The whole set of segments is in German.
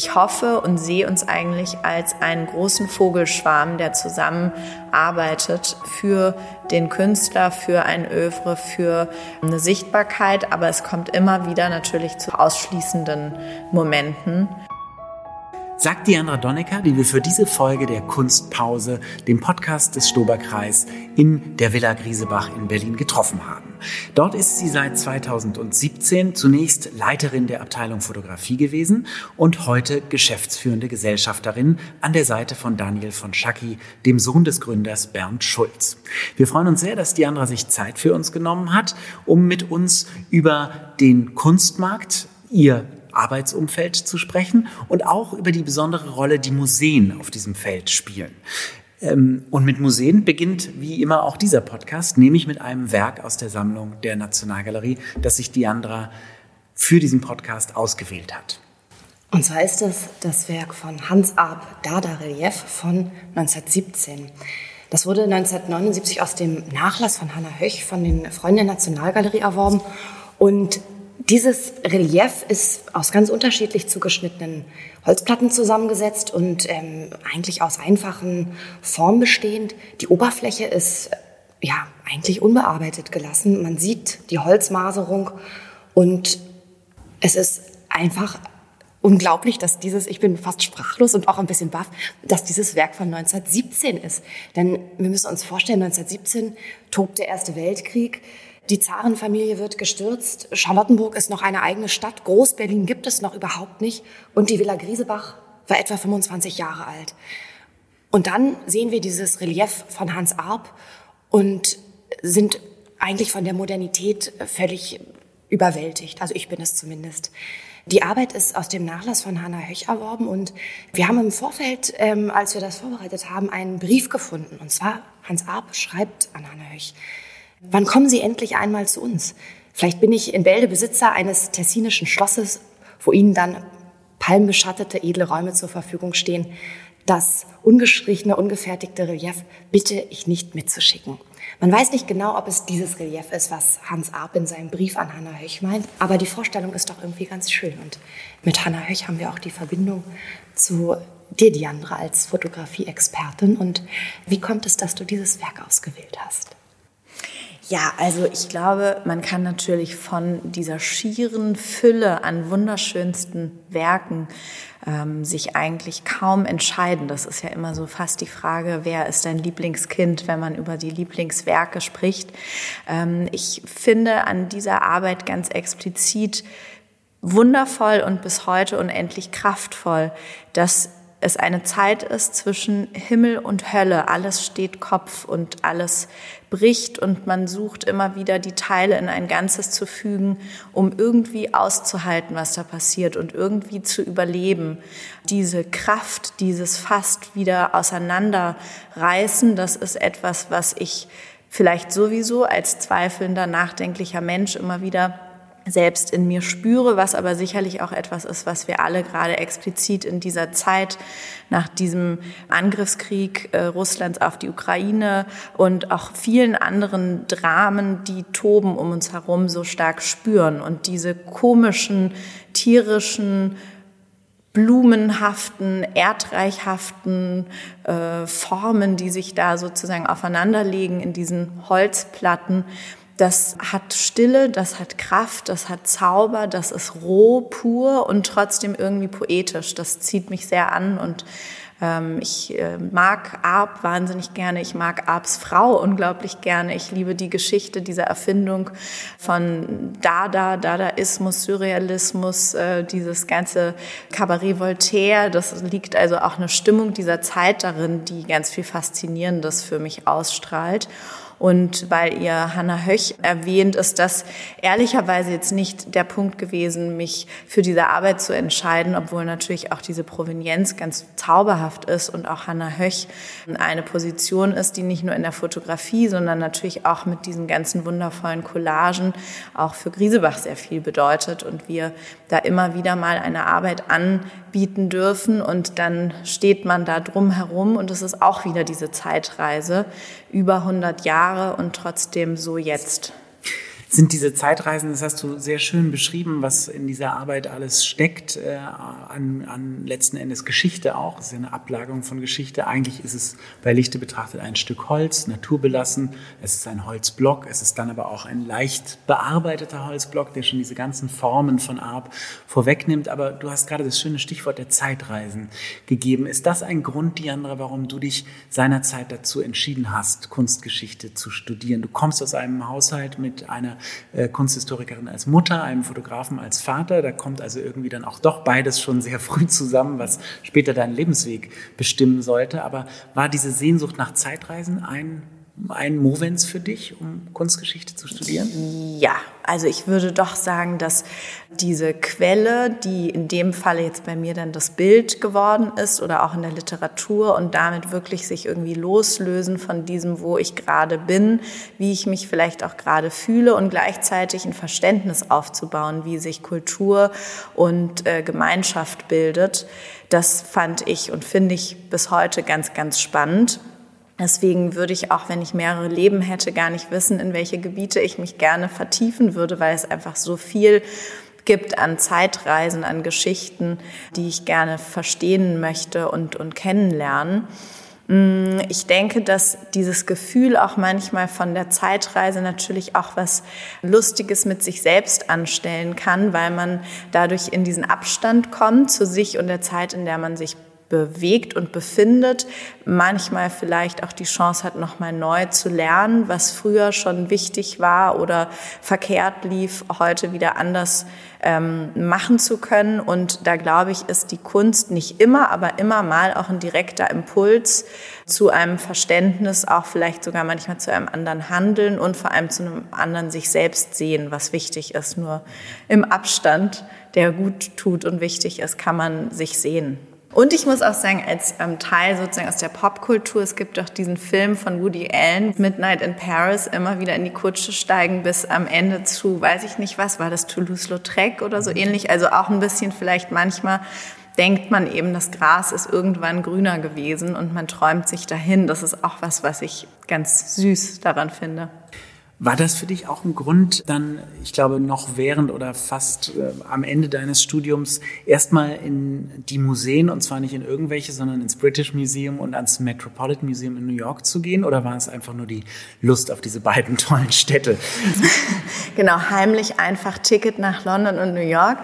ich hoffe und sehe uns eigentlich als einen großen Vogelschwarm, der zusammenarbeitet für den Künstler, für ein Övre, für eine Sichtbarkeit. Aber es kommt immer wieder natürlich zu ausschließenden Momenten sagt Diandra Donnecker, die wir für diese Folge der Kunstpause, dem Podcast des Stoberkreis, in der Villa Griesebach in Berlin getroffen haben. Dort ist sie seit 2017 zunächst Leiterin der Abteilung Fotografie gewesen und heute geschäftsführende Gesellschafterin an der Seite von Daniel von Schacki, dem Sohn des Gründers Bernd Schulz. Wir freuen uns sehr, dass Diandra sich Zeit für uns genommen hat, um mit uns über den Kunstmarkt, ihr Arbeitsumfeld zu sprechen und auch über die besondere Rolle, die Museen auf diesem Feld spielen. Ähm, und mit Museen beginnt wie immer auch dieser Podcast, nämlich mit einem Werk aus der Sammlung der Nationalgalerie, das sich Diandra für diesen Podcast ausgewählt hat. Und zwar ist es das Werk von Hans Arp Dada Relief von 1917. Das wurde 1979 aus dem Nachlass von Hanna Höch von den Freunden der Nationalgalerie erworben und dieses Relief ist aus ganz unterschiedlich zugeschnittenen Holzplatten zusammengesetzt und ähm, eigentlich aus einfachen Formen bestehend. Die Oberfläche ist ja eigentlich unbearbeitet gelassen. Man sieht die Holzmaserung und es ist einfach unglaublich, dass dieses, ich bin fast sprachlos und auch ein bisschen baff, dass dieses Werk von 1917 ist. Denn wir müssen uns vorstellen, 1917 tobt der Erste Weltkrieg. Die Zarenfamilie wird gestürzt. Charlottenburg ist noch eine eigene Stadt. Groß-Berlin gibt es noch überhaupt nicht. Und die Villa Griesebach war etwa 25 Jahre alt. Und dann sehen wir dieses Relief von Hans Arp und sind eigentlich von der Modernität völlig überwältigt. Also ich bin es zumindest. Die Arbeit ist aus dem Nachlass von Hannah Höch erworben und wir haben im Vorfeld, ähm, als wir das vorbereitet haben, einen Brief gefunden. Und zwar Hans Arp schreibt an Hannah Höch. Wann kommen Sie endlich einmal zu uns? Vielleicht bin ich in Bälde Besitzer eines tessinischen Schlosses, wo Ihnen dann palmbeschattete edle Räume zur Verfügung stehen. Das ungestrichene, ungefertigte Relief bitte ich nicht mitzuschicken. Man weiß nicht genau, ob es dieses Relief ist, was Hans Arp in seinem Brief an Hannah Höch meint, aber die Vorstellung ist doch irgendwie ganz schön. Und mit Hannah Höch haben wir auch die Verbindung zu dir, Diandra, als Fotografie-Expertin. Und wie kommt es, dass du dieses Werk ausgewählt hast? Ja, also ich glaube, man kann natürlich von dieser schieren Fülle an wunderschönsten Werken ähm, sich eigentlich kaum entscheiden. Das ist ja immer so fast die Frage, wer ist dein Lieblingskind, wenn man über die Lieblingswerke spricht. Ähm, ich finde an dieser Arbeit ganz explizit wundervoll und bis heute unendlich kraftvoll, dass es eine Zeit ist zwischen Himmel und Hölle. Alles steht Kopf und alles bricht und man sucht immer wieder die Teile in ein Ganzes zu fügen, um irgendwie auszuhalten, was da passiert und irgendwie zu überleben. Diese Kraft, dieses fast wieder auseinanderreißen, das ist etwas, was ich vielleicht sowieso als zweifelnder, nachdenklicher Mensch immer wieder selbst in mir spüre, was aber sicherlich auch etwas ist, was wir alle gerade explizit in dieser Zeit nach diesem Angriffskrieg äh, Russlands auf die Ukraine und auch vielen anderen Dramen, die toben um uns herum, so stark spüren. Und diese komischen, tierischen, blumenhaften, erdreichhaften äh, Formen, die sich da sozusagen aufeinanderlegen in diesen Holzplatten, das hat Stille, das hat Kraft, das hat Zauber, das ist roh, pur und trotzdem irgendwie poetisch. Das zieht mich sehr an und ähm, ich äh, mag Arp wahnsinnig gerne. Ich mag Arps Frau unglaublich gerne. Ich liebe die Geschichte dieser Erfindung von Dada, Dadaismus, Surrealismus, äh, dieses ganze Cabaret Voltaire. Das liegt also auch eine Stimmung dieser Zeit darin, die ganz viel Faszinierendes für mich ausstrahlt. Und weil ihr Hanna Höch erwähnt, ist das ehrlicherweise jetzt nicht der Punkt gewesen, mich für diese Arbeit zu entscheiden, obwohl natürlich auch diese Provenienz ganz zauberhaft ist und auch Hanna Höch eine Position ist, die nicht nur in der Fotografie, sondern natürlich auch mit diesen ganzen wundervollen Collagen auch für Griesebach sehr viel bedeutet. Und wir da immer wieder mal eine Arbeit anbieten dürfen und dann steht man da drum herum und es ist auch wieder diese Zeitreise über 100 Jahre und trotzdem so jetzt. Sind diese Zeitreisen, das hast du sehr schön beschrieben, was in dieser Arbeit alles steckt, äh, an, an letzten Endes Geschichte auch. Es ist ja eine Ablagerung von Geschichte. Eigentlich ist es bei Lichte betrachtet ein Stück Holz, naturbelassen. Es ist ein Holzblock. Es ist dann aber auch ein leicht bearbeiteter Holzblock, der schon diese ganzen Formen von Arp vorwegnimmt. Aber du hast gerade das schöne Stichwort der Zeitreisen gegeben. Ist das ein Grund, Diandra, warum du dich seinerzeit dazu entschieden hast, Kunstgeschichte zu studieren? Du kommst aus einem Haushalt mit einer äh, Kunsthistorikerin als Mutter, einem Fotografen als Vater. Da kommt also irgendwie dann auch doch beides schon sehr früh zusammen, was später deinen Lebensweg bestimmen sollte. Aber war diese Sehnsucht nach Zeitreisen ein ein Movens für dich, um Kunstgeschichte zu studieren? Ja, also ich würde doch sagen, dass diese Quelle, die in dem Falle jetzt bei mir dann das Bild geworden ist oder auch in der Literatur und damit wirklich sich irgendwie loslösen von diesem, wo ich gerade bin, wie ich mich vielleicht auch gerade fühle und gleichzeitig ein Verständnis aufzubauen, wie sich Kultur und äh, Gemeinschaft bildet. Das fand ich und finde ich bis heute ganz, ganz spannend. Deswegen würde ich auch, wenn ich mehrere Leben hätte, gar nicht wissen, in welche Gebiete ich mich gerne vertiefen würde, weil es einfach so viel gibt an Zeitreisen, an Geschichten, die ich gerne verstehen möchte und, und kennenlernen. Mm, ich denke, dass dieses Gefühl auch manchmal von der Zeitreise natürlich auch was Lustiges mit sich selbst anstellen kann, weil man dadurch in diesen Abstand kommt zu sich und der Zeit, in der man sich bewegt und befindet, manchmal vielleicht auch die Chance hat, nochmal neu zu lernen, was früher schon wichtig war oder verkehrt lief, heute wieder anders ähm, machen zu können. Und da glaube ich, ist die Kunst nicht immer, aber immer mal auch ein direkter Impuls zu einem Verständnis, auch vielleicht sogar manchmal zu einem anderen Handeln und vor allem zu einem anderen sich selbst sehen, was wichtig ist. Nur im Abstand, der gut tut und wichtig ist, kann man sich sehen. Und ich muss auch sagen, als ähm, Teil sozusagen aus der Popkultur, es gibt doch diesen Film von Woody Allen, Midnight in Paris, immer wieder in die Kutsche steigen bis am Ende zu, weiß ich nicht was, war das Toulouse-Lautrec oder so ähnlich. Also auch ein bisschen vielleicht manchmal denkt man eben, das Gras ist irgendwann grüner gewesen und man träumt sich dahin. Das ist auch was, was ich ganz süß daran finde. War das für dich auch ein Grund, dann, ich glaube, noch während oder fast äh, am Ende deines Studiums erstmal in die Museen, und zwar nicht in irgendwelche, sondern ins British Museum und ans Metropolitan Museum in New York zu gehen? Oder war es einfach nur die Lust auf diese beiden tollen Städte? genau, heimlich einfach Ticket nach London und New York.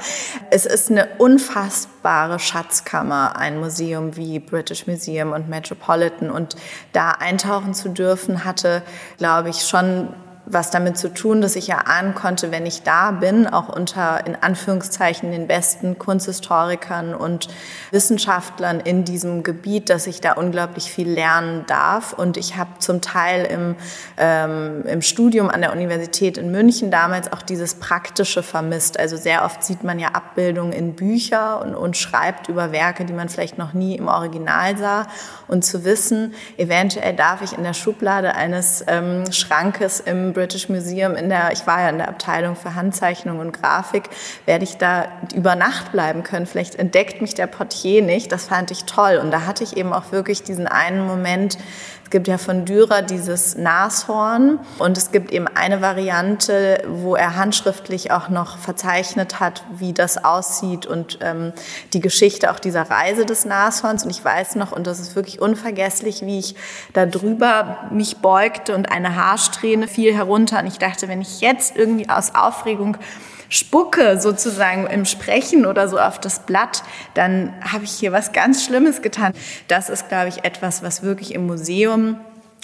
Es ist eine unfassbare Schatzkammer, ein Museum wie British Museum und Metropolitan. Und da eintauchen zu dürfen, hatte, glaube ich, schon was damit zu tun, dass ich ja ahnen konnte, wenn ich da bin, auch unter in Anführungszeichen den besten Kunsthistorikern und Wissenschaftlern in diesem Gebiet, dass ich da unglaublich viel lernen darf. Und ich habe zum Teil im, ähm, im Studium an der Universität in München damals auch dieses Praktische vermisst. Also sehr oft sieht man ja Abbildungen in Bücher und, und schreibt über Werke, die man vielleicht noch nie im Original sah. Und zu wissen, eventuell darf ich in der Schublade eines ähm, Schrankes im British Museum in der, ich war ja in der Abteilung für Handzeichnung und Grafik, werde ich da über Nacht bleiben können. Vielleicht entdeckt mich der Portier nicht. Das fand ich toll. Und da hatte ich eben auch wirklich diesen einen Moment, es gibt ja von Dürer dieses Nashorn und es gibt eben eine Variante, wo er handschriftlich auch noch verzeichnet hat, wie das aussieht und ähm, die Geschichte auch dieser Reise des Nashorns. Und ich weiß noch, und das ist wirklich unvergesslich, wie ich da drüber mich beugte und eine Haarsträhne fiel herunter. Und ich dachte, wenn ich jetzt irgendwie aus Aufregung spucke sozusagen im Sprechen oder so auf das Blatt, dann habe ich hier was ganz Schlimmes getan. Das ist, glaube ich, etwas, was wirklich im Museum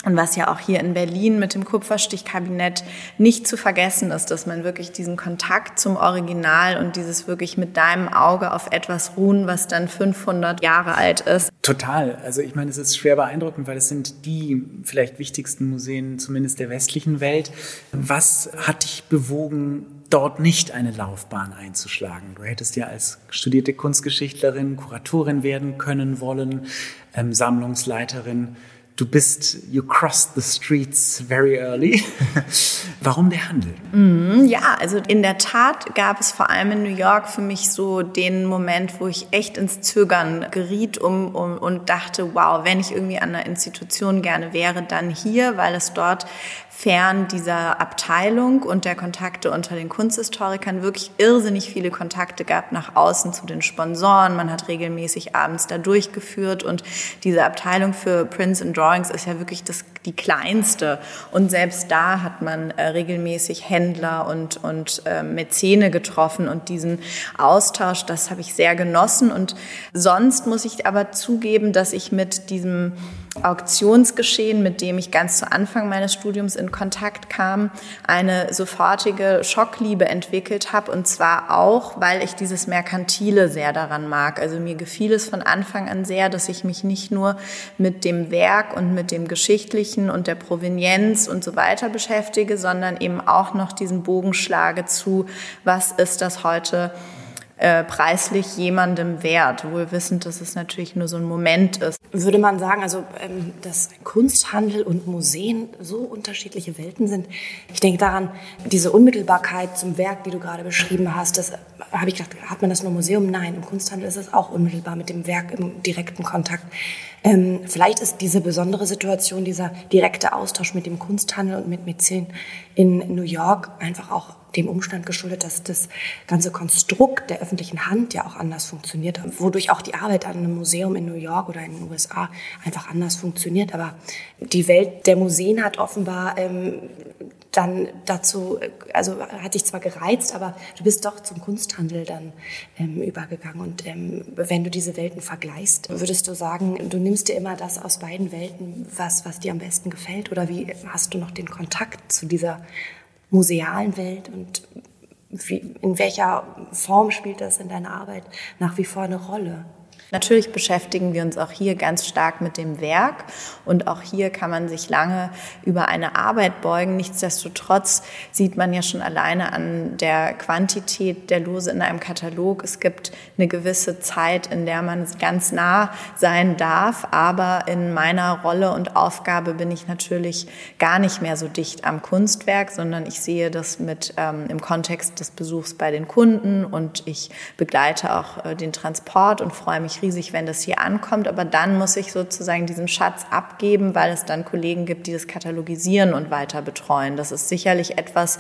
und was ja auch hier in Berlin mit dem Kupferstichkabinett nicht zu vergessen ist, dass man wirklich diesen Kontakt zum Original und dieses wirklich mit deinem Auge auf etwas ruhen, was dann 500 Jahre alt ist. Total. Also ich meine, es ist schwer beeindruckend, weil es sind die vielleicht wichtigsten Museen, zumindest der westlichen Welt. Was hat dich bewogen, dort nicht eine Laufbahn einzuschlagen. Du hättest ja als studierte Kunstgeschichtlerin Kuratorin werden können wollen, ähm, Sammlungsleiterin Du bist, you crossed the streets very early. Warum der Handel? Mm, ja, also in der Tat gab es vor allem in New York für mich so den Moment, wo ich echt ins Zögern geriet um, um, und dachte, wow, wenn ich irgendwie an einer Institution gerne wäre, dann hier, weil es dort fern dieser Abteilung und der Kontakte unter den Kunsthistorikern wirklich irrsinnig viele Kontakte gab nach außen zu den Sponsoren. Man hat regelmäßig abends da durchgeführt und diese Abteilung für Prints and Drawings ist ja wirklich das, die kleinste. Und selbst da hat man äh, regelmäßig Händler und, und äh, Mäzene getroffen und diesen Austausch, das habe ich sehr genossen. Und sonst muss ich aber zugeben, dass ich mit diesem Auktionsgeschehen, mit dem ich ganz zu Anfang meines Studiums in Kontakt kam, eine sofortige Schockliebe entwickelt habe. Und zwar auch, weil ich dieses Merkantile sehr daran mag. Also mir gefiel es von Anfang an sehr, dass ich mich nicht nur mit dem Werk und mit dem Geschichtlichen und der Provenienz und so weiter beschäftige, sondern eben auch noch diesen Bogen schlage zu, was ist das heute äh, preislich jemandem wert, wohl wissend, dass es natürlich nur so ein Moment ist. Würde man sagen, also ähm, dass Kunsthandel und Museen so unterschiedliche Welten sind? Ich denke daran, diese Unmittelbarkeit zum Werk, die du gerade beschrieben hast, das habe ich gedacht, hat man das nur im Museum? Nein, im Kunsthandel ist es auch unmittelbar mit dem Werk im direkten Kontakt. Ähm, vielleicht ist diese besondere Situation, dieser direkte Austausch mit dem Kunsthandel und mit Mäzen in New York einfach auch dem Umstand geschuldet, dass das ganze Konstrukt der öffentlichen Hand ja auch anders funktioniert, wodurch auch die Arbeit an einem Museum in New York oder in den USA einfach anders funktioniert. Aber die Welt der Museen hat offenbar ähm, dann dazu, also hat dich zwar gereizt, aber du bist doch zum Kunsthandel dann ähm, übergegangen. Und ähm, wenn du diese Welten vergleichst, würdest du sagen, du nimmst dir immer das aus beiden Welten, was, was dir am besten gefällt? Oder wie hast du noch den Kontakt zu dieser musealen Welt und wie, in welcher Form spielt das in deiner Arbeit nach wie vor eine Rolle? Natürlich beschäftigen wir uns auch hier ganz stark mit dem Werk und auch hier kann man sich lange über eine Arbeit beugen. Nichtsdestotrotz sieht man ja schon alleine an der Quantität der Lose in einem Katalog. Es gibt eine gewisse Zeit, in der man ganz nah sein darf, aber in meiner Rolle und Aufgabe bin ich natürlich gar nicht mehr so dicht am Kunstwerk, sondern ich sehe das mit ähm, im Kontext des Besuchs bei den Kunden und ich begleite auch äh, den Transport und freue mich riesig, wenn das hier ankommt, aber dann muss ich sozusagen diesen Schatz abgeben, weil es dann Kollegen gibt, die das katalogisieren und weiter betreuen. Das ist sicherlich etwas,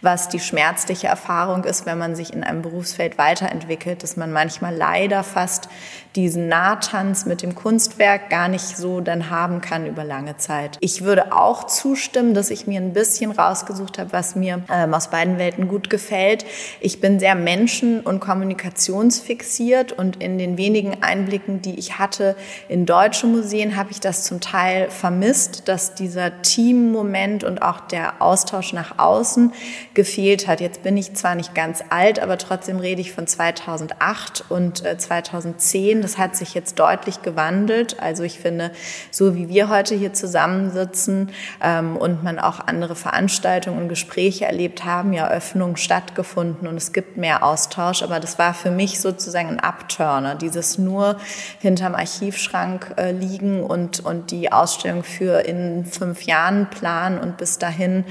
was die schmerzliche Erfahrung ist, wenn man sich in einem Berufsfeld weiterentwickelt, dass man manchmal leider fast diesen Nahtanz mit dem Kunstwerk gar nicht so dann haben kann über lange Zeit. Ich würde auch zustimmen, dass ich mir ein bisschen rausgesucht habe, was mir ähm, aus beiden Welten gut gefällt. Ich bin sehr menschen- und kommunikationsfixiert und in den wenigen Einblicken, die ich hatte in deutsche Museen, habe ich das zum Teil vermisst, dass dieser Teammoment und auch der Austausch nach außen gefehlt hat. Jetzt bin ich zwar nicht ganz alt, aber trotzdem rede ich von 2008 und 2010 das hat sich jetzt deutlich gewandelt. Also ich finde, so wie wir heute hier zusammensitzen ähm, und man auch andere Veranstaltungen und Gespräche erlebt haben, ja Öffnungen stattgefunden und es gibt mehr Austausch. Aber das war für mich sozusagen ein Upturner, dieses nur hinterm Archivschrank äh, liegen und, und die Ausstellung für in fünf Jahren planen und bis dahin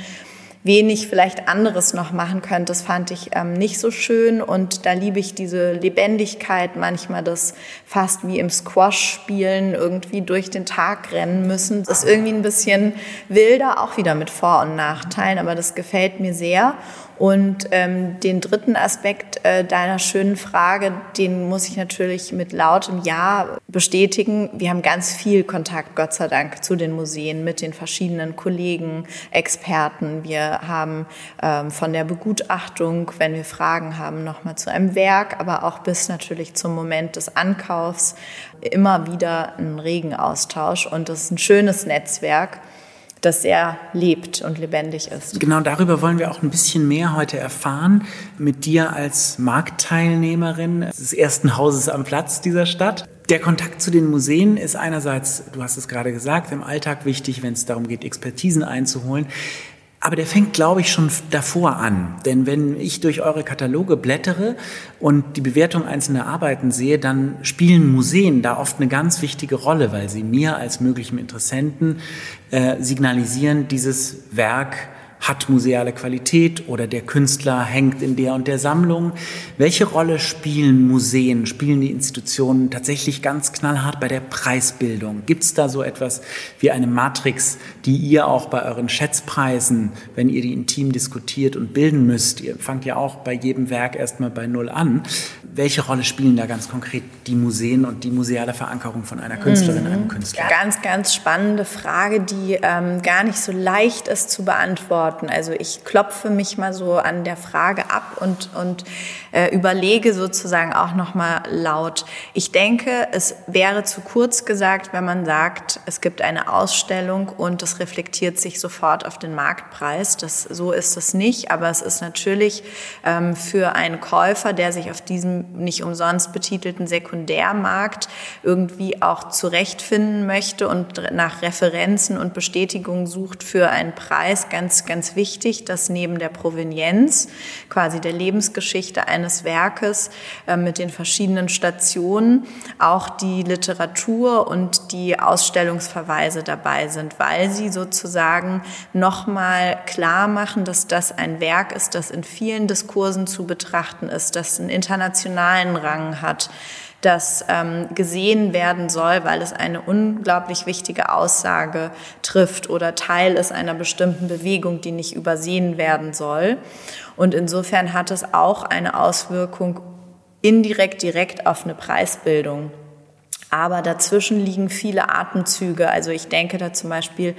wenig vielleicht anderes noch machen könnte. Das fand ich ähm, nicht so schön und da liebe ich diese Lebendigkeit, manchmal das fast wie im Squash spielen, irgendwie durch den Tag rennen müssen. Das ist irgendwie ein bisschen wilder, auch wieder mit Vor- und Nachteilen, aber das gefällt mir sehr. Und ähm, den dritten Aspekt äh, deiner schönen Frage, den muss ich natürlich mit lautem Ja bestätigen. Wir haben ganz viel Kontakt, Gott sei Dank, zu den Museen mit den verschiedenen Kollegen, Experten. Wir haben ähm, von der Begutachtung, wenn wir Fragen haben, nochmal zu einem Werk, aber auch bis natürlich zum Moment des Ankaufs immer wieder einen regen Austausch. Und das ist ein schönes Netzwerk das sehr lebt und lebendig ist. Genau darüber wollen wir auch ein bisschen mehr heute erfahren mit dir als Marktteilnehmerin des ersten Hauses am Platz dieser Stadt. Der Kontakt zu den Museen ist einerseits, du hast es gerade gesagt, im Alltag wichtig, wenn es darum geht, Expertisen einzuholen. Aber der fängt, glaube ich, schon davor an. Denn wenn ich durch eure Kataloge blättere und die Bewertung einzelner Arbeiten sehe, dann spielen Museen da oft eine ganz wichtige Rolle, weil sie mir als möglichem Interessenten äh, signalisieren, dieses Werk hat museale Qualität oder der Künstler hängt in der und der Sammlung. Welche Rolle spielen Museen, spielen die Institutionen tatsächlich ganz knallhart bei der Preisbildung? Gibt es da so etwas wie eine Matrix, die ihr auch bei euren Schätzpreisen, wenn ihr die intim diskutiert und bilden müsst, ihr fangt ja auch bei jedem Werk erstmal bei Null an, welche Rolle spielen da ganz konkret die Museen und die museale Verankerung von einer Künstlerin, mhm. einem Künstler? Ganz, ganz spannende Frage, die ähm, gar nicht so leicht ist zu beantworten. Also ich klopfe mich mal so an der Frage ab und, und äh, überlege sozusagen auch nochmal laut. Ich denke, es wäre zu kurz gesagt, wenn man sagt, es gibt eine Ausstellung und es reflektiert sich sofort auf den Marktpreis. Das, so ist es nicht, aber es ist natürlich ähm, für einen Käufer, der sich auf diesem nicht umsonst betitelten Sekundärmarkt irgendwie auch zurechtfinden möchte und nach Referenzen und Bestätigungen sucht für einen Preis, ganz, ganz wichtig, dass neben der Provenienz, quasi der Lebensgeschichte eines Werkes äh, mit den verschiedenen Stationen, auch die Literatur und die Ausstellungsverweise dabei sind, weil sie sozusagen nochmal klar machen, dass das ein Werk ist, das in vielen Diskursen zu betrachten ist, das ein international internationalen Rang hat, das ähm, gesehen werden soll, weil es eine unglaublich wichtige Aussage trifft oder Teil ist einer bestimmten Bewegung, die nicht übersehen werden soll. Und insofern hat es auch eine Auswirkung indirekt, direkt auf eine Preisbildung. Aber dazwischen liegen viele Atemzüge. Also ich denke da zum Beispiel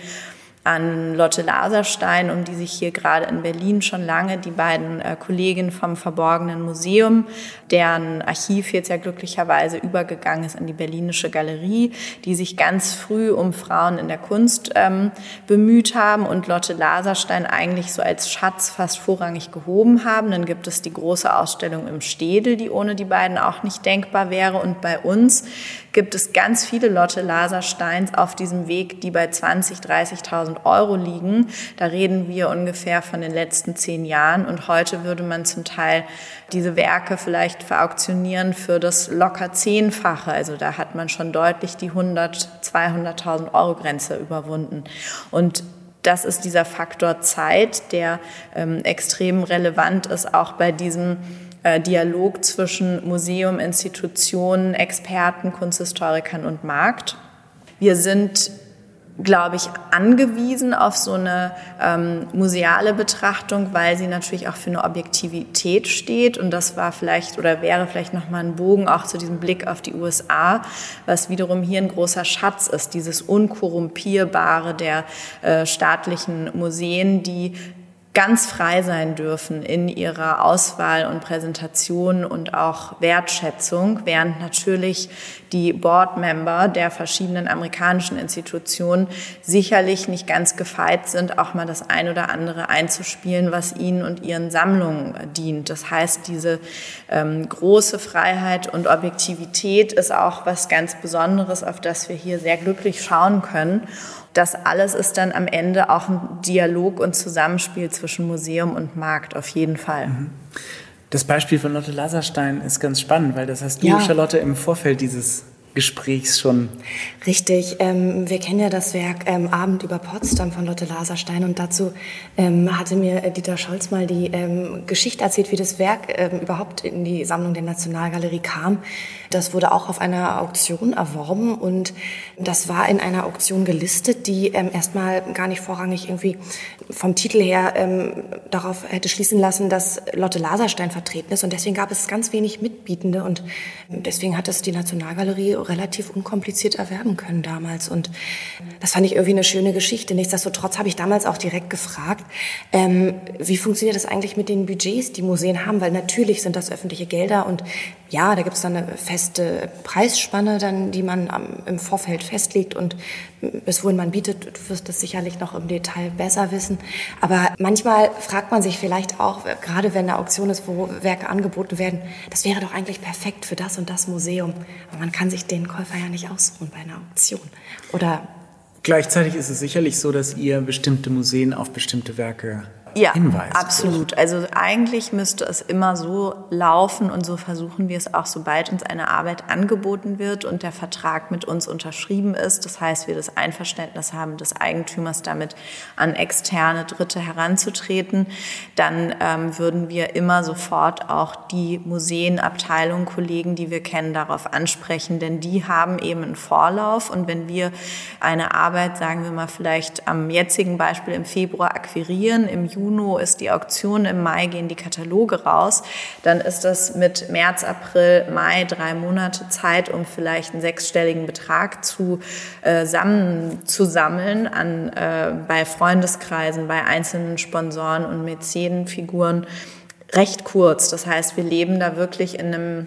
an Lotte Laserstein, um die sich hier gerade in Berlin schon lange die beiden äh, Kolleginnen vom Verborgenen Museum, deren Archiv jetzt ja glücklicherweise übergegangen ist an die Berlinische Galerie, die sich ganz früh um Frauen in der Kunst ähm, bemüht haben und Lotte Laserstein eigentlich so als Schatz fast vorrangig gehoben haben. Dann gibt es die große Ausstellung im Städel, die ohne die beiden auch nicht denkbar wäre. Und bei uns gibt es ganz viele Lotte Lasersteins auf diesem Weg, die bei 20, 30.000 Euro liegen. Da reden wir ungefähr von den letzten zehn Jahren und heute würde man zum Teil diese Werke vielleicht verauktionieren für das locker Zehnfache. Also da hat man schon deutlich die 100, 200.000 Euro Grenze überwunden. Und das ist dieser Faktor Zeit, der ähm, extrem relevant ist, auch bei diesem äh, Dialog zwischen Museum, Institutionen, Experten, Kunsthistorikern und Markt. Wir sind glaube ich, angewiesen auf so eine ähm, museale Betrachtung, weil sie natürlich auch für eine Objektivität steht. Und das war vielleicht oder wäre vielleicht nochmal ein Bogen auch zu diesem Blick auf die USA, was wiederum hier ein großer Schatz ist, dieses Unkorrumpierbare der äh, staatlichen Museen, die ganz frei sein dürfen in ihrer Auswahl und Präsentation und auch Wertschätzung, während natürlich die Boardmember der verschiedenen amerikanischen Institutionen sicherlich nicht ganz gefeit sind, auch mal das ein oder andere einzuspielen, was ihnen und ihren Sammlungen dient. Das heißt, diese ähm, große Freiheit und Objektivität ist auch was ganz Besonderes, auf das wir hier sehr glücklich schauen können das alles ist dann am Ende auch ein Dialog und Zusammenspiel zwischen Museum und Markt, auf jeden Fall. Mhm. Das Beispiel von Lotte Laserstein ist ganz spannend, weil das hast du, ja. Charlotte, im Vorfeld dieses Gesprächs schon. Richtig. Ähm, wir kennen ja das Werk ähm, Abend über Potsdam von Lotte Laserstein und dazu ähm, hatte mir Dieter Scholz mal die ähm, Geschichte erzählt, wie das Werk ähm, überhaupt in die Sammlung der Nationalgalerie kam. Das wurde auch auf einer Auktion erworben und das war in einer Auktion gelistet, die ähm, erstmal gar nicht vorrangig irgendwie vom Titel her darauf hätte schließen lassen, dass Lotte Laserstein vertreten ist und deswegen gab es ganz wenig Mitbietende und deswegen hat es die Nationalgalerie relativ unkompliziert erwerben können damals. Und das fand ich irgendwie eine schöne Geschichte. Nichtsdestotrotz habe ich damals auch direkt gefragt, ähm, wie funktioniert das eigentlich mit den Budgets, die Museen haben? Weil natürlich sind das öffentliche Gelder und ja, da gibt es dann eine feste Preisspanne, dann, die man am, im Vorfeld festlegt und bis wohin man bietet. Du wirst das sicherlich noch im Detail besser wissen. Aber manchmal fragt man sich vielleicht auch, gerade wenn eine Auktion ist, wo Werke angeboten werden, das wäre doch eigentlich perfekt für das und das Museum. Aber man kann sich den Käufer ja nicht aussuchen bei einer Auktion. Oder Gleichzeitig ist es sicherlich so, dass ihr bestimmte Museen auf bestimmte Werke ja, hinweist. Absolut. Also eigentlich müsste es immer so laufen und so versuchen wir es auch, sobald uns eine Arbeit angeboten wird und der Vertrag mit uns unterschrieben ist. Das heißt, wir das Einverständnis haben des Eigentümers damit an externe Dritte heranzutreten, dann ähm, würden wir immer sofort auch die Museenabteilung, Kollegen, die wir kennen, darauf ansprechen, denn die haben eben einen Vorlauf und wenn wir eine Arbeit, sagen wir mal vielleicht am jetzigen Beispiel im Februar akquirieren, im Juni Juno ist die Auktion, im Mai gehen die Kataloge raus, dann ist das mit März, April, Mai drei Monate Zeit, um vielleicht einen sechsstelligen Betrag zu, äh, zu sammeln an, äh, bei Freundeskreisen, bei einzelnen Sponsoren und Mäzenenfiguren recht kurz. Das heißt, wir leben da wirklich in einem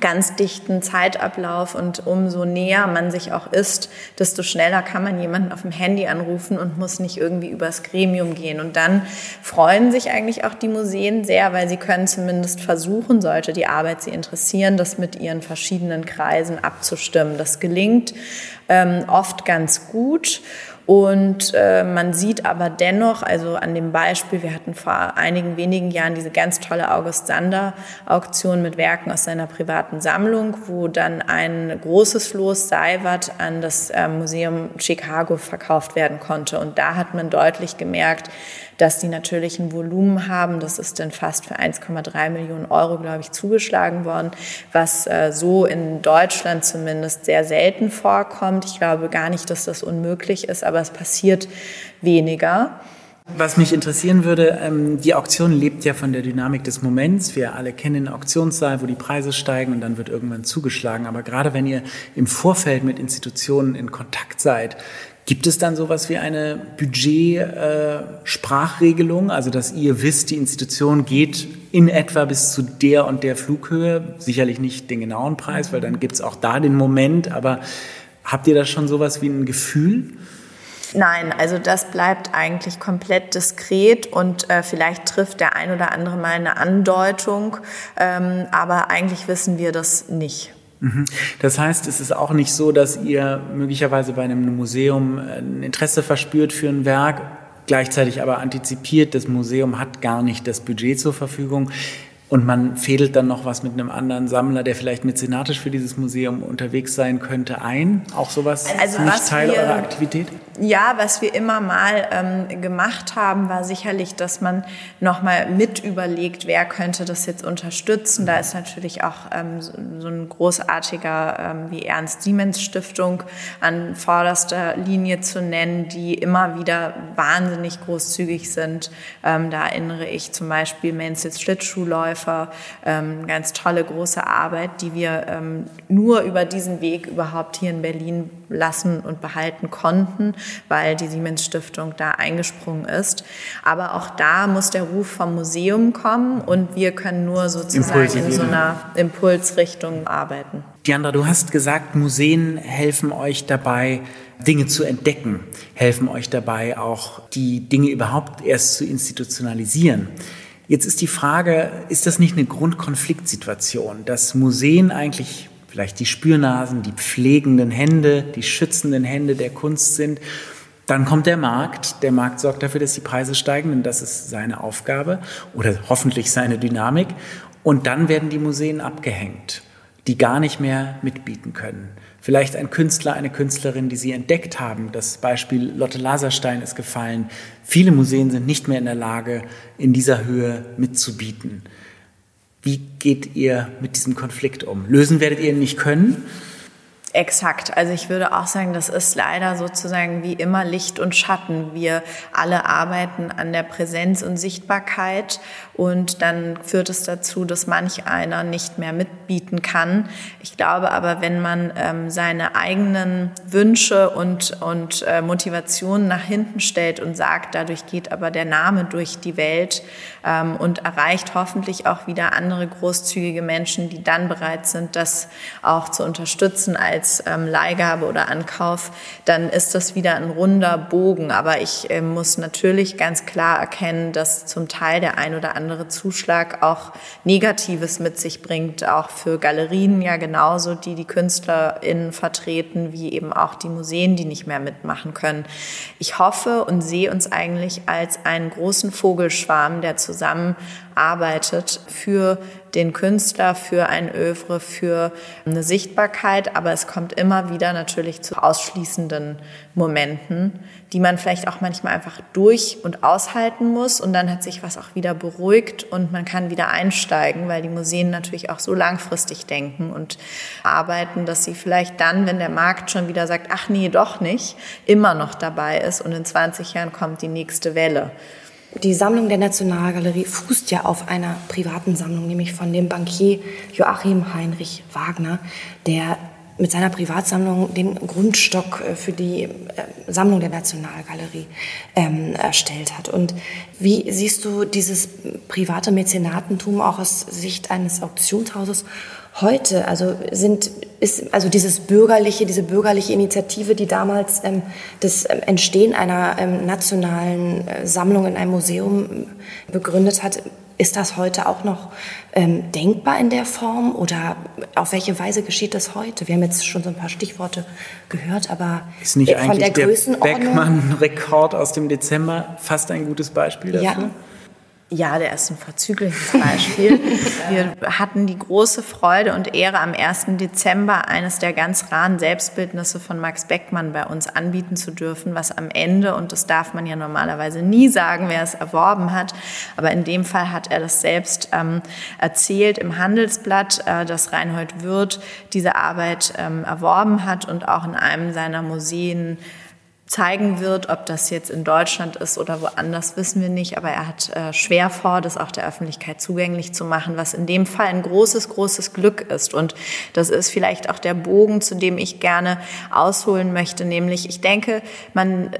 ganz dichten Zeitablauf und umso näher man sich auch ist, desto schneller kann man jemanden auf dem Handy anrufen und muss nicht irgendwie übers Gremium gehen. Und dann freuen sich eigentlich auch die Museen sehr, weil sie können zumindest versuchen, sollte die Arbeit sie interessieren, das mit ihren verschiedenen Kreisen abzustimmen. Das gelingt ähm, oft ganz gut. Und äh, man sieht aber dennoch, also an dem Beispiel, wir hatten vor einigen wenigen Jahren diese ganz tolle August Sander Auktion mit Werken aus seiner privaten Sammlung, wo dann ein großes Floß Seiwert an das äh, Museum Chicago verkauft werden konnte. Und da hat man deutlich gemerkt, dass die natürlich ein Volumen haben. Das ist dann fast für 1,3 Millionen Euro, glaube ich, zugeschlagen worden, was äh, so in Deutschland zumindest sehr selten vorkommt. Ich glaube gar nicht, dass das unmöglich ist, aber es passiert weniger. Was mich interessieren würde, ähm, die Auktion lebt ja von der Dynamik des Moments. Wir alle kennen den Auktionssaal, wo die Preise steigen und dann wird irgendwann zugeschlagen. Aber gerade wenn ihr im Vorfeld mit Institutionen in Kontakt seid, Gibt es dann sowas wie eine Budget-Sprachregelung, äh, also dass ihr wisst, die Institution geht in etwa bis zu der und der Flughöhe? Sicherlich nicht den genauen Preis, weil dann gibt es auch da den Moment, aber habt ihr da schon sowas wie ein Gefühl? Nein, also das bleibt eigentlich komplett diskret und äh, vielleicht trifft der ein oder andere mal eine Andeutung, ähm, aber eigentlich wissen wir das nicht. Mhm. Das heißt, es ist auch nicht so, dass ihr möglicherweise bei einem Museum ein Interesse verspürt für ein Werk, gleichzeitig aber antizipiert, das Museum hat gar nicht das Budget zur Verfügung. Und man fädelt dann noch was mit einem anderen Sammler, der vielleicht mäzenatisch für dieses Museum unterwegs sein könnte, ein. Auch sowas also nicht Teil wir, eurer Aktivität? Ja, was wir immer mal ähm, gemacht haben, war sicherlich, dass man nochmal mit überlegt, wer könnte das jetzt unterstützen. Da ist natürlich auch ähm, so, so, ein großartiger ähm, wie Ernst Siemens Stiftung an vorderster Linie zu nennen, die immer wieder wahnsinnig großzügig sind. Ähm, da erinnere ich zum Beispiel Menzels Schlittschuhläufer Läufer, ähm, ganz tolle große Arbeit, die wir ähm, nur über diesen Weg überhaupt hier in Berlin lassen und behalten konnten, weil die Siemens Stiftung da eingesprungen ist. Aber auch da muss der Ruf vom Museum kommen und wir können nur sozusagen Impulse in so einer Impulsrichtung arbeiten. Diandra, du hast gesagt, Museen helfen euch dabei, Dinge zu entdecken, helfen euch dabei, auch die Dinge überhaupt erst zu institutionalisieren. Jetzt ist die Frage, ist das nicht eine Grundkonfliktsituation, dass Museen eigentlich vielleicht die Spürnasen, die pflegenden Hände, die schützenden Hände der Kunst sind? Dann kommt der Markt. Der Markt sorgt dafür, dass die Preise steigen, denn das ist seine Aufgabe oder hoffentlich seine Dynamik. Und dann werden die Museen abgehängt, die gar nicht mehr mitbieten können. Vielleicht ein Künstler, eine Künstlerin, die Sie entdeckt haben. Das Beispiel Lotte Laserstein ist gefallen. Viele Museen sind nicht mehr in der Lage, in dieser Höhe mitzubieten. Wie geht ihr mit diesem Konflikt um? Lösen werdet ihr ihn nicht können? Exakt. Also ich würde auch sagen, das ist leider sozusagen wie immer Licht und Schatten. Wir alle arbeiten an der Präsenz und Sichtbarkeit und dann führt es dazu, dass manch einer nicht mehr mitbieten kann. Ich glaube aber, wenn man ähm, seine eigenen Wünsche und, und äh, Motivationen nach hinten stellt und sagt, dadurch geht aber der Name durch die Welt ähm, und erreicht hoffentlich auch wieder andere großzügige Menschen, die dann bereit sind, das auch zu unterstützen als als ähm, Leihgabe oder Ankauf, dann ist das wieder ein runder Bogen. Aber ich äh, muss natürlich ganz klar erkennen, dass zum Teil der ein oder andere Zuschlag auch Negatives mit sich bringt, auch für Galerien ja genauso, die die KünstlerInnen vertreten, wie eben auch die Museen, die nicht mehr mitmachen können. Ich hoffe und sehe uns eigentlich als einen großen Vogelschwarm, der zusammenarbeitet für den Künstler, für ein Övre, für eine Sichtbarkeit. Aber es kommt immer wieder natürlich zu ausschließenden Momenten, die man vielleicht auch manchmal einfach durch und aushalten muss. Und dann hat sich was auch wieder beruhigt und man kann wieder einsteigen, weil die Museen natürlich auch so langfristig denken und arbeiten, dass sie vielleicht dann, wenn der Markt schon wieder sagt, ach nee, doch nicht, immer noch dabei ist und in 20 Jahren kommt die nächste Welle. Die Sammlung der Nationalgalerie fußt ja auf einer privaten Sammlung, nämlich von dem Bankier Joachim Heinrich Wagner, der mit seiner Privatsammlung den Grundstock äh, für die äh, Sammlung der Nationalgalerie ähm, erstellt hat. Und wie siehst du dieses private Mäzenatentum auch aus Sicht eines Auktionshauses heute? Also sind ist also dieses bürgerliche, diese bürgerliche Initiative, die damals ähm, das ähm, Entstehen einer ähm, nationalen äh, Sammlung in einem Museum äh, begründet hat, ist das heute auch noch ähm, denkbar in der Form oder auf welche Weise geschieht das heute? Wir haben jetzt schon so ein paar Stichworte gehört, aber ist nicht von eigentlich der, der Beckmann-Rekord aus dem Dezember fast ein gutes Beispiel dafür? Ja. Ja, der ist ein verzügliches Beispiel. Wir hatten die große Freude und Ehre, am 1. Dezember eines der ganz raren Selbstbildnisse von Max Beckmann bei uns anbieten zu dürfen, was am Ende, und das darf man ja normalerweise nie sagen, wer es erworben hat, aber in dem Fall hat er das selbst ähm, erzählt im Handelsblatt, äh, dass Reinhold Wirth diese Arbeit ähm, erworben hat und auch in einem seiner Museen zeigen wird. Ob das jetzt in Deutschland ist oder woanders, wissen wir nicht. Aber er hat äh, schwer vor, das auch der Öffentlichkeit zugänglich zu machen, was in dem Fall ein großes, großes Glück ist. Und das ist vielleicht auch der Bogen, zu dem ich gerne ausholen möchte. Nämlich, ich denke, man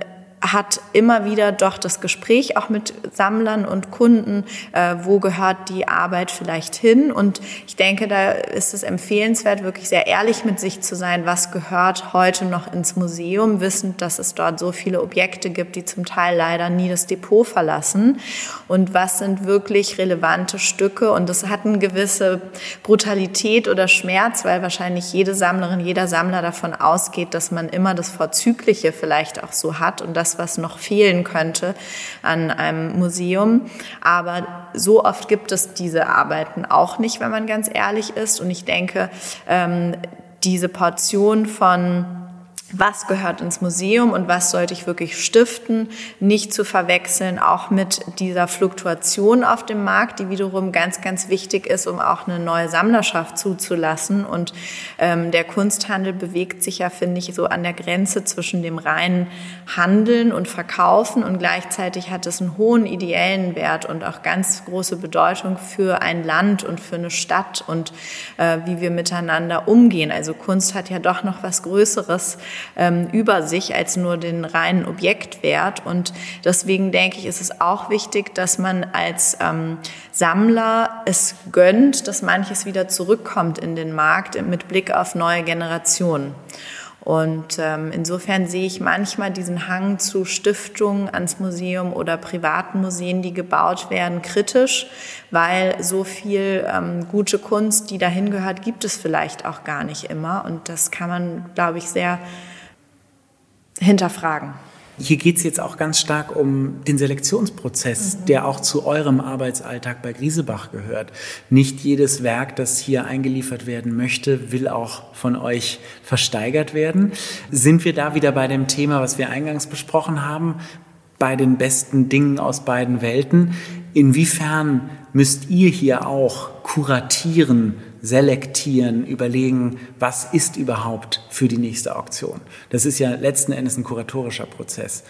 hat immer wieder doch das Gespräch auch mit Sammlern und Kunden, äh, wo gehört die Arbeit vielleicht hin. Und ich denke, da ist es empfehlenswert, wirklich sehr ehrlich mit sich zu sein, was gehört heute noch ins Museum, wissend, dass es dort so viele Objekte gibt, die zum Teil leider nie das Depot verlassen. Und was sind wirklich relevante Stücke? Und das hat eine gewisse Brutalität oder Schmerz, weil wahrscheinlich jede Sammlerin, jeder Sammler davon ausgeht, dass man immer das Vorzügliche vielleicht auch so hat und das das, was noch fehlen könnte an einem Museum. Aber so oft gibt es diese Arbeiten auch nicht, wenn man ganz ehrlich ist. Und ich denke, ähm, diese Portion von was gehört ins Museum und was sollte ich wirklich stiften, nicht zu verwechseln, auch mit dieser Fluktuation auf dem Markt, die wiederum ganz, ganz wichtig ist, um auch eine neue Sammlerschaft zuzulassen. Und ähm, der Kunsthandel bewegt sich ja, finde ich, so an der Grenze zwischen dem reinen Handeln und Verkaufen und gleichzeitig hat es einen hohen ideellen Wert und auch ganz große Bedeutung für ein Land und für eine Stadt und äh, wie wir miteinander umgehen. Also Kunst hat ja doch noch was Größeres ähm, über sich als nur den reinen Objektwert. Und deswegen denke ich, ist es auch wichtig, dass man als ähm, Sammler es gönnt, dass manches wieder zurückkommt in den Markt mit Blick auf neue Generationen. Und ähm, insofern sehe ich manchmal diesen Hang zu Stiftungen ans Museum oder privaten Museen, die gebaut werden, kritisch, weil so viel ähm, gute Kunst, die dahin gehört, gibt es vielleicht auch gar nicht immer. Und das kann man, glaube ich, sehr hinterfragen. Hier geht es jetzt auch ganz stark um den Selektionsprozess, mhm. der auch zu eurem Arbeitsalltag bei Griesebach gehört. Nicht jedes Werk, das hier eingeliefert werden möchte, will auch von euch versteigert werden. Sind wir da wieder bei dem Thema, was wir eingangs besprochen haben, bei den besten Dingen aus beiden Welten? Inwiefern müsst ihr hier auch kuratieren, selektieren, überlegen, was ist überhaupt für die nächste Auktion. Das ist ja letzten Endes ein kuratorischer Prozess.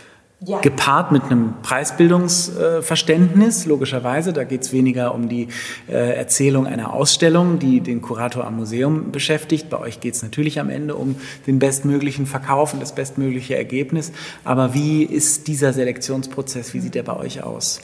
Ja. Gepaart mit einem Preisbildungsverständnis, logischerweise. Da geht es weniger um die äh, Erzählung einer Ausstellung, die den Kurator am Museum beschäftigt. Bei euch geht es natürlich am Ende um den bestmöglichen Verkauf und das bestmögliche Ergebnis. Aber wie ist dieser Selektionsprozess, wie sieht der bei euch aus?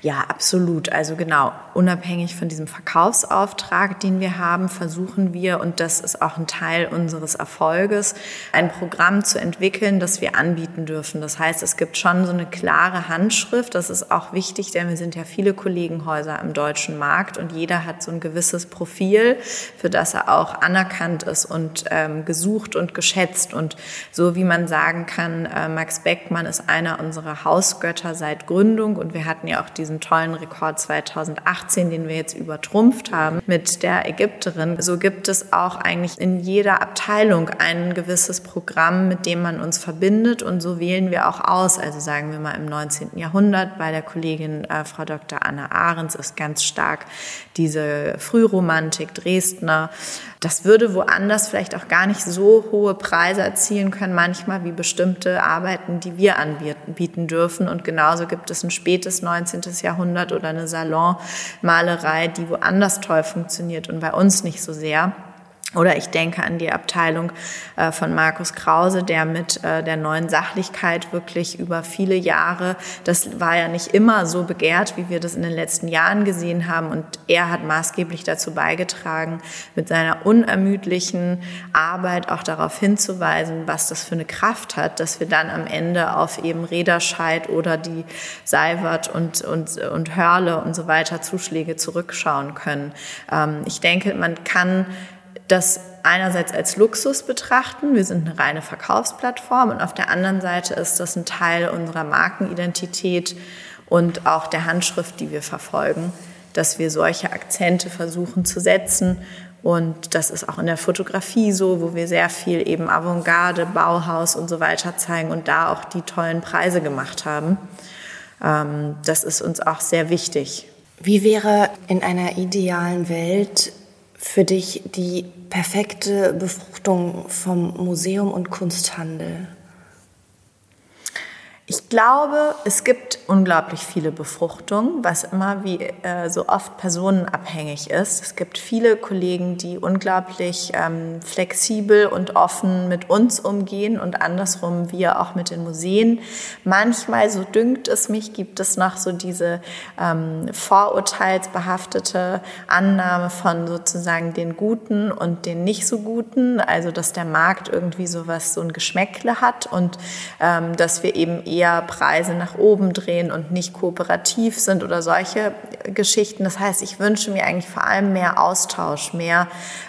Ja, absolut. Also genau, unabhängig von diesem Verkaufsauftrag, den wir haben, versuchen wir, und das ist auch ein Teil unseres Erfolges, ein Programm zu entwickeln, das wir anbieten dürfen. Das heißt, es gibt schon so eine klare Handschrift. Das ist auch wichtig, denn wir sind ja viele Kollegenhäuser im deutschen Markt und jeder hat so ein gewisses Profil, für das er auch anerkannt ist und ähm, gesucht und geschätzt. Und so wie man sagen kann, äh, Max Beckmann ist einer unserer Hausgötter seit Gründung und wir hatten ja auch diese diesen tollen Rekord 2018, den wir jetzt übertrumpft haben mit der Ägypterin. So gibt es auch eigentlich in jeder Abteilung ein gewisses Programm, mit dem man uns verbindet und so wählen wir auch aus. Also sagen wir mal im 19. Jahrhundert bei der Kollegin äh, Frau Dr. Anna Ahrens ist ganz stark diese Frühromantik Dresdner. Das würde woanders vielleicht auch gar nicht so hohe Preise erzielen können, manchmal wie bestimmte Arbeiten, die wir anbieten dürfen. Und genauso gibt es ein spätes 19. Jahrhundert oder eine Salonmalerei, die woanders toll funktioniert und bei uns nicht so sehr. Oder ich denke an die Abteilung äh, von Markus Krause, der mit äh, der neuen Sachlichkeit wirklich über viele Jahre, das war ja nicht immer so begehrt, wie wir das in den letzten Jahren gesehen haben. Und er hat maßgeblich dazu beigetragen, mit seiner unermüdlichen Arbeit auch darauf hinzuweisen, was das für eine Kraft hat, dass wir dann am Ende auf eben Rederscheid oder die Seiwert und, und, und Hörle und so weiter Zuschläge zurückschauen können. Ähm, ich denke, man kann das einerseits als Luxus betrachten. Wir sind eine reine Verkaufsplattform und auf der anderen Seite ist das ein Teil unserer Markenidentität und auch der Handschrift, die wir verfolgen, dass wir solche Akzente versuchen zu setzen. Und das ist auch in der Fotografie so, wo wir sehr viel eben Avantgarde, Bauhaus und so weiter zeigen und da auch die tollen Preise gemacht haben. Ähm, das ist uns auch sehr wichtig. Wie wäre in einer idealen Welt für dich die perfekte Befruchtung vom Museum und Kunsthandel? Glaube, es gibt unglaublich viele Befruchtungen, was immer wie äh, so oft personenabhängig ist. Es gibt viele Kollegen, die unglaublich ähm, flexibel und offen mit uns umgehen und andersrum wir auch mit den Museen. Manchmal, so dünkt es mich, gibt es noch so diese ähm, vorurteilsbehaftete Annahme von sozusagen den Guten und den nicht so Guten. Also, dass der Markt irgendwie sowas, so ein Geschmäckle hat und ähm, dass wir eben eher Preise nach oben drehen und nicht kooperativ sind oder solche Geschichten. Das heißt, ich wünsche mir eigentlich vor allem mehr Austausch, mehr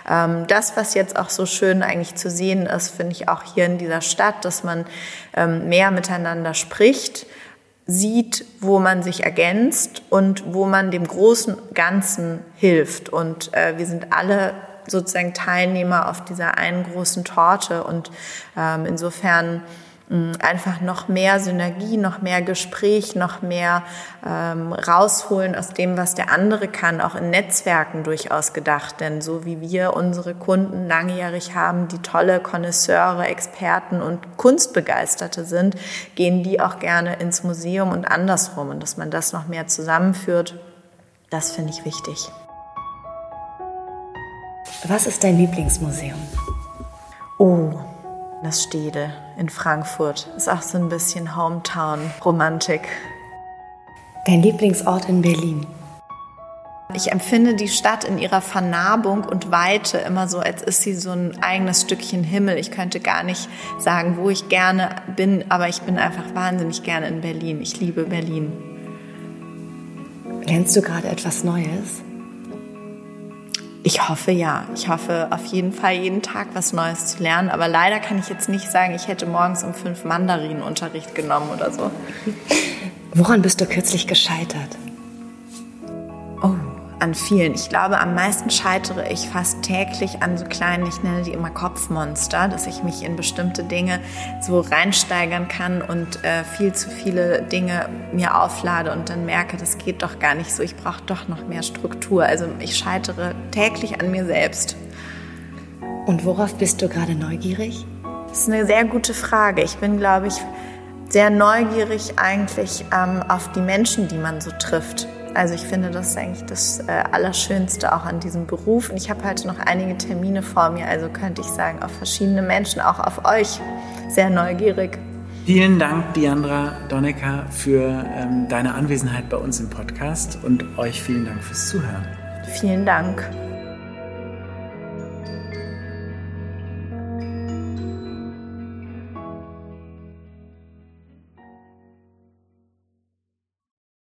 ähm, das, was jetzt auch so schön eigentlich zu sehen ist, finde ich auch hier in dieser Stadt, dass man ähm, mehr miteinander spricht sieht, wo man sich ergänzt und wo man dem großen Ganzen hilft. Und äh, wir sind alle sozusagen Teilnehmer auf dieser einen großen Torte. Und ähm, insofern einfach noch mehr Synergie, noch mehr Gespräch, noch mehr ähm, rausholen aus dem, was der andere kann, auch in Netzwerken durchaus gedacht. Denn so wie wir unsere Kunden langjährig haben, die tolle Konnoisseure, Experten und Kunstbegeisterte sind, gehen die auch gerne ins Museum und andersrum. Und dass man das noch mehr zusammenführt, das finde ich wichtig. Was ist dein Lieblingsmuseum? Oh, das Stede in Frankfurt ist auch so ein bisschen Hometown-Romantik. Dein Lieblingsort in Berlin? Ich empfinde die Stadt in ihrer Vernarbung und Weite immer so, als ist sie so ein eigenes Stückchen Himmel. Ich könnte gar nicht sagen, wo ich gerne bin, aber ich bin einfach wahnsinnig gerne in Berlin. Ich liebe Berlin. Lernst du gerade etwas Neues? Ich hoffe ja. Ich hoffe auf jeden Fall jeden Tag was Neues zu lernen. Aber leider kann ich jetzt nicht sagen, ich hätte morgens um fünf Mandarinunterricht genommen oder so. Woran bist du kürzlich gescheitert? An vielen. Ich glaube, am meisten scheitere ich fast täglich an so kleinen, ich nenne die immer Kopfmonster, dass ich mich in bestimmte Dinge so reinsteigern kann und äh, viel zu viele Dinge mir auflade und dann merke, das geht doch gar nicht so. Ich brauche doch noch mehr Struktur. Also ich scheitere täglich an mir selbst. Und worauf bist du gerade neugierig? Das ist eine sehr gute Frage. Ich bin, glaube ich, sehr neugierig eigentlich ähm, auf die Menschen, die man so trifft. Also ich finde, das eigentlich das äh, Allerschönste auch an diesem Beruf. Und ich habe heute noch einige Termine vor mir, also könnte ich sagen, auf verschiedene Menschen, auch auf euch, sehr neugierig. Vielen Dank, Diandra Donnecker, für ähm, deine Anwesenheit bei uns im Podcast und euch vielen Dank fürs Zuhören. Vielen Dank.